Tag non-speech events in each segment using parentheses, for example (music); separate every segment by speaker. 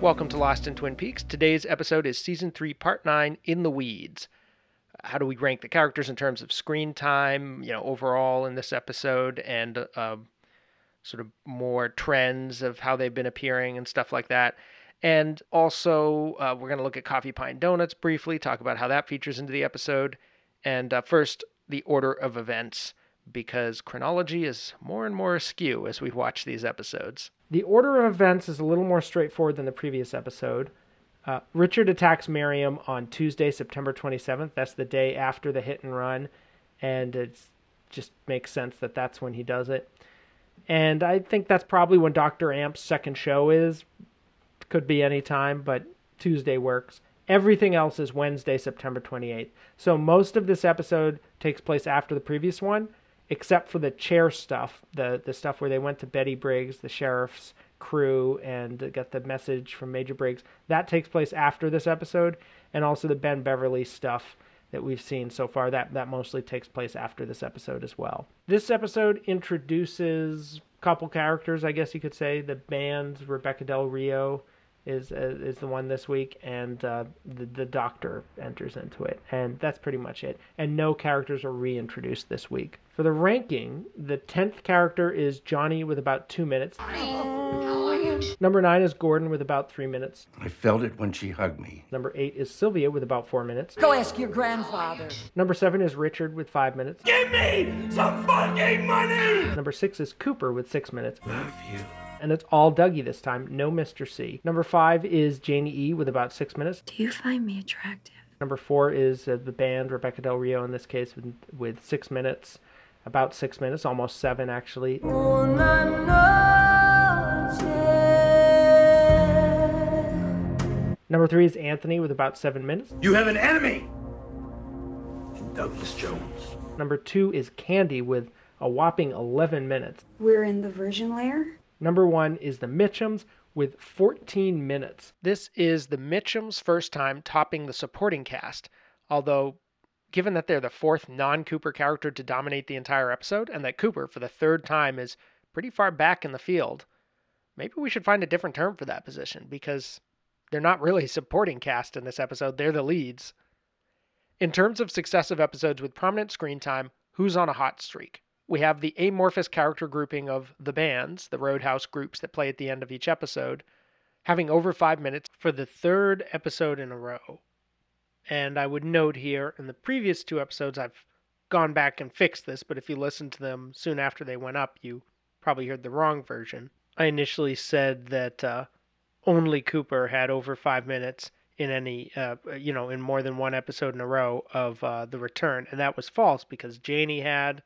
Speaker 1: Welcome to Lost in Twin Peaks. Today's episode is Season 3, Part 9, In the Weeds. How do we rank the characters in terms of screen time, you know, overall in this episode, and uh, sort of more trends of how they've been appearing and stuff like that. And also, uh, we're going to look at Coffee Pine Donuts briefly, talk about how that features into the episode. And uh, first, the order of events, because chronology is more and more askew as we watch these episodes. The order of events is a little more straightforward than the previous episode. Uh, Richard attacks Miriam on Tuesday, September 27th. That's the day after the hit and run, and it just makes sense that that's when he does it. And I think that's probably when Dr. Amp's second show is. Could be any time, but Tuesday works. Everything else is Wednesday, September 28th. So most of this episode takes place after the previous one, except for the chair stuff, the the stuff where they went to Betty Briggs, the sheriff's crew, and got the message from Major Briggs. That takes place after this episode, and also the Ben Beverly stuff that we've seen so far. That that mostly takes place after this episode as well. This episode introduces couple characters, I guess you could say. The band's Rebekah Del Rio is uh, is the one this week, and uh, the the Doctor enters into it, and that's pretty much it. And no characters are reintroduced this week. For the ranking, the tenth character is Johnny with about two minutes. Number nine is Gordon with about three minutes.
Speaker 2: I felt it when she hugged me.
Speaker 1: Number eight is Sylvia with about four minutes.
Speaker 3: Go ask your grandfather.
Speaker 1: Number seven is Richard with five minutes.
Speaker 2: Give me some fucking money!
Speaker 1: Number six is Cooper with six minutes.
Speaker 2: Love you.
Speaker 1: And it's all Dougie this time, no Mr. C. Number five is Janie E with about six minutes.
Speaker 4: Do you find me attractive?
Speaker 1: Number four is uh, the band, Rebekah Del Rio in this case, with, with six minutes, about six minutes, almost seven actually. Number three is Anthony with about seven minutes.
Speaker 2: You have an enemy! Douglas Jones.
Speaker 1: Number two is Candy with a whopping 11 minutes.
Speaker 4: We're in the version layer?
Speaker 1: Number one is the Mitchums with 14 minutes. This is the Mitchums' first time topping the supporting cast, although, given that they're the fourth non Cooper character to dominate the entire episode, and that Cooper, for the third time, is pretty far back in the field, maybe we should find a different term for that position because they're not really supporting cast in this episode, they're the leads. In terms of successive episodes with prominent screen time, who's on a hot streak? We have the amorphous character grouping of the bands, the Roadhouse groups that play at the end of each episode, having over five minutes for the third episode in a row. And I would note here, in the previous two episodes, I've gone back and fixed this, but if you listen to them soon after they went up, you probably heard the wrong version. I initially said that uh, only Cooper had over five minutes in any, uh, you know, in more than one episode in a row of uh, The Return. And that was false because Janie had,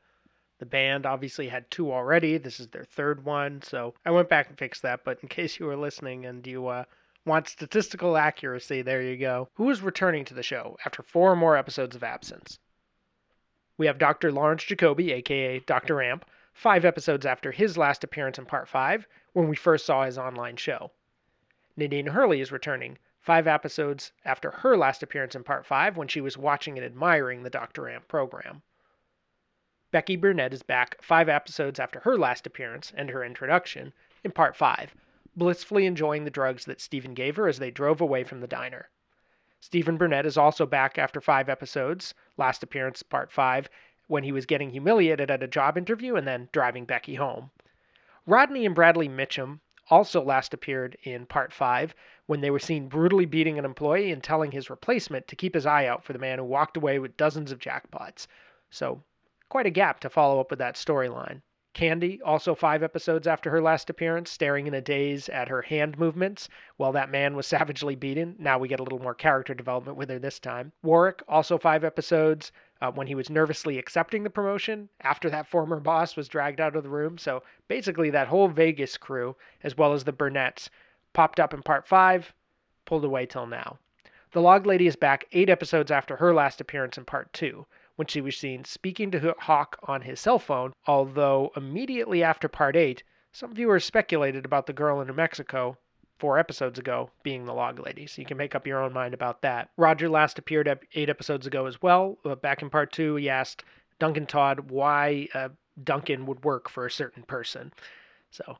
Speaker 1: the band obviously had two already. This is their third one. So I went back and fixed that. But in (laughs) case you were listening and you uh, want statistical accuracy, there you go. Who is returning to the show after four more episodes of absence? We have Dr. Lawrence Jacoby, aka Dr. Amp, five episodes after his last appearance in Part 5, when we first saw his online show. Nadine Hurley is returning, five episodes after her last appearance in Part 5 when she was watching and admiring the Dr. Amp program. Becky Burnett is back five episodes after her last appearance and her introduction in Part 5, blissfully enjoying the drugs that Steven gave her as they drove away from the diner. Steven Burnett is also back after five episodes, last appearance Part 5, when he was getting humiliated at a job interview and then driving Becky home. Rodney and Bradley Mitchum also last appeared in Part 5 when they were seen brutally beating an employee and telling his replacement to keep his eye out for the man who walked away with dozens of jackpots. So, quite a gap to follow up with that storyline. Candy, also five episodes after her last appearance, staring in a daze at her hand movements while that man was (laughs) savagely beaten. Now we get a little more character development with her this time. Warwick, also five episodes, uh, when he was nervously accepting the promotion after that former (laughs) boss was dragged out of the room. So basically, that whole Vegas crew, as well as the Burnetts, popped up in part five, pulled away till now. The Log Lady is back eight episodes after her last appearance in part two when she was seen speaking to Hawk on his cell phone, although immediately after part 8, some viewers speculated about the girl in New Mexico four episodes ago being the log lady, so you can make up your own mind about that. Roger last appeared eight episodes ago as well. Back in part 2, he asked Duncan Todd why uh, Duncan would work for a certain person. So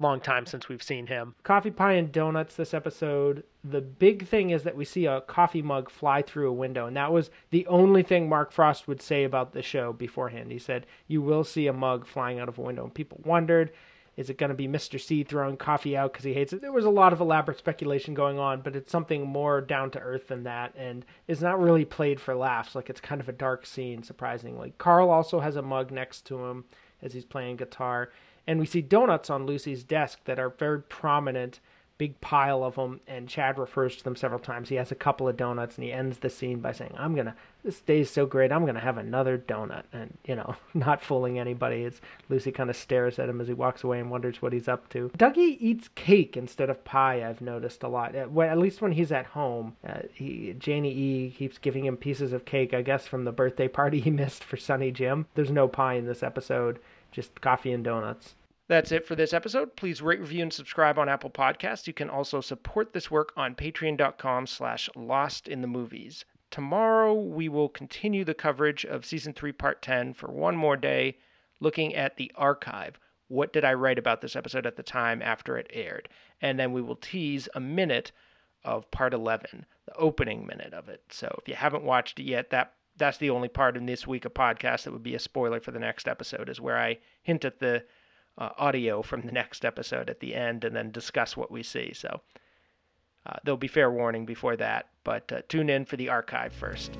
Speaker 1: long time since we've seen him. Coffee pie and donuts this episode. The big thing is that we see a coffee mug fly through a window, and that was the only thing Mark Frost would say about the show beforehand. He said, You will see a mug flying out of a window. And people wondered, is it going to be Mr. C throwing coffee out because he hates it? There was a lot of elaborate speculation going on, but it's something more down to earth than that, and it's not really played for laughs. Like it's kind of a dark scene, surprisingly. Carl also has a mug next to him as he's playing guitar and we see donuts on Lucy's desk that are very prominent, big pile of them. And Chad refers to them several times. He has a couple of donuts, and he ends the scene by saying, "I'm gonna. This day's so great. I'm gonna have another donut." And you know, (laughs) not fooling anybody. It's Lucy kind of stares at him as he walks away and wonders what he's up to. Dougie eats cake instead of pie. I've noticed a lot. At least when he's at home, uh, he Janie E keeps giving him pieces of cake. I guess from the birthday party (laughs) he missed for Sonny Jim. There's no pie in this episode just coffee and donuts. That's it for this episode. Please rate, review, and subscribe on Apple Podcasts. You can also support this work on patreon.com slash lost in the movies. Tomorrow we will continue the coverage of season three, part 10 for one more day, looking at the archive. What did I write about this episode at the time after it aired? And then we will tease a minute of part 11, the opening minute of it. So if you haven't watched it yet, that that's the only part in this week of podcast that would be a spoiler for the next episode, is where I hint at the uh, audio from the next episode at the end and then discuss what we see. So uh, there'll be fair warning before that, but uh, tune in for the archive first.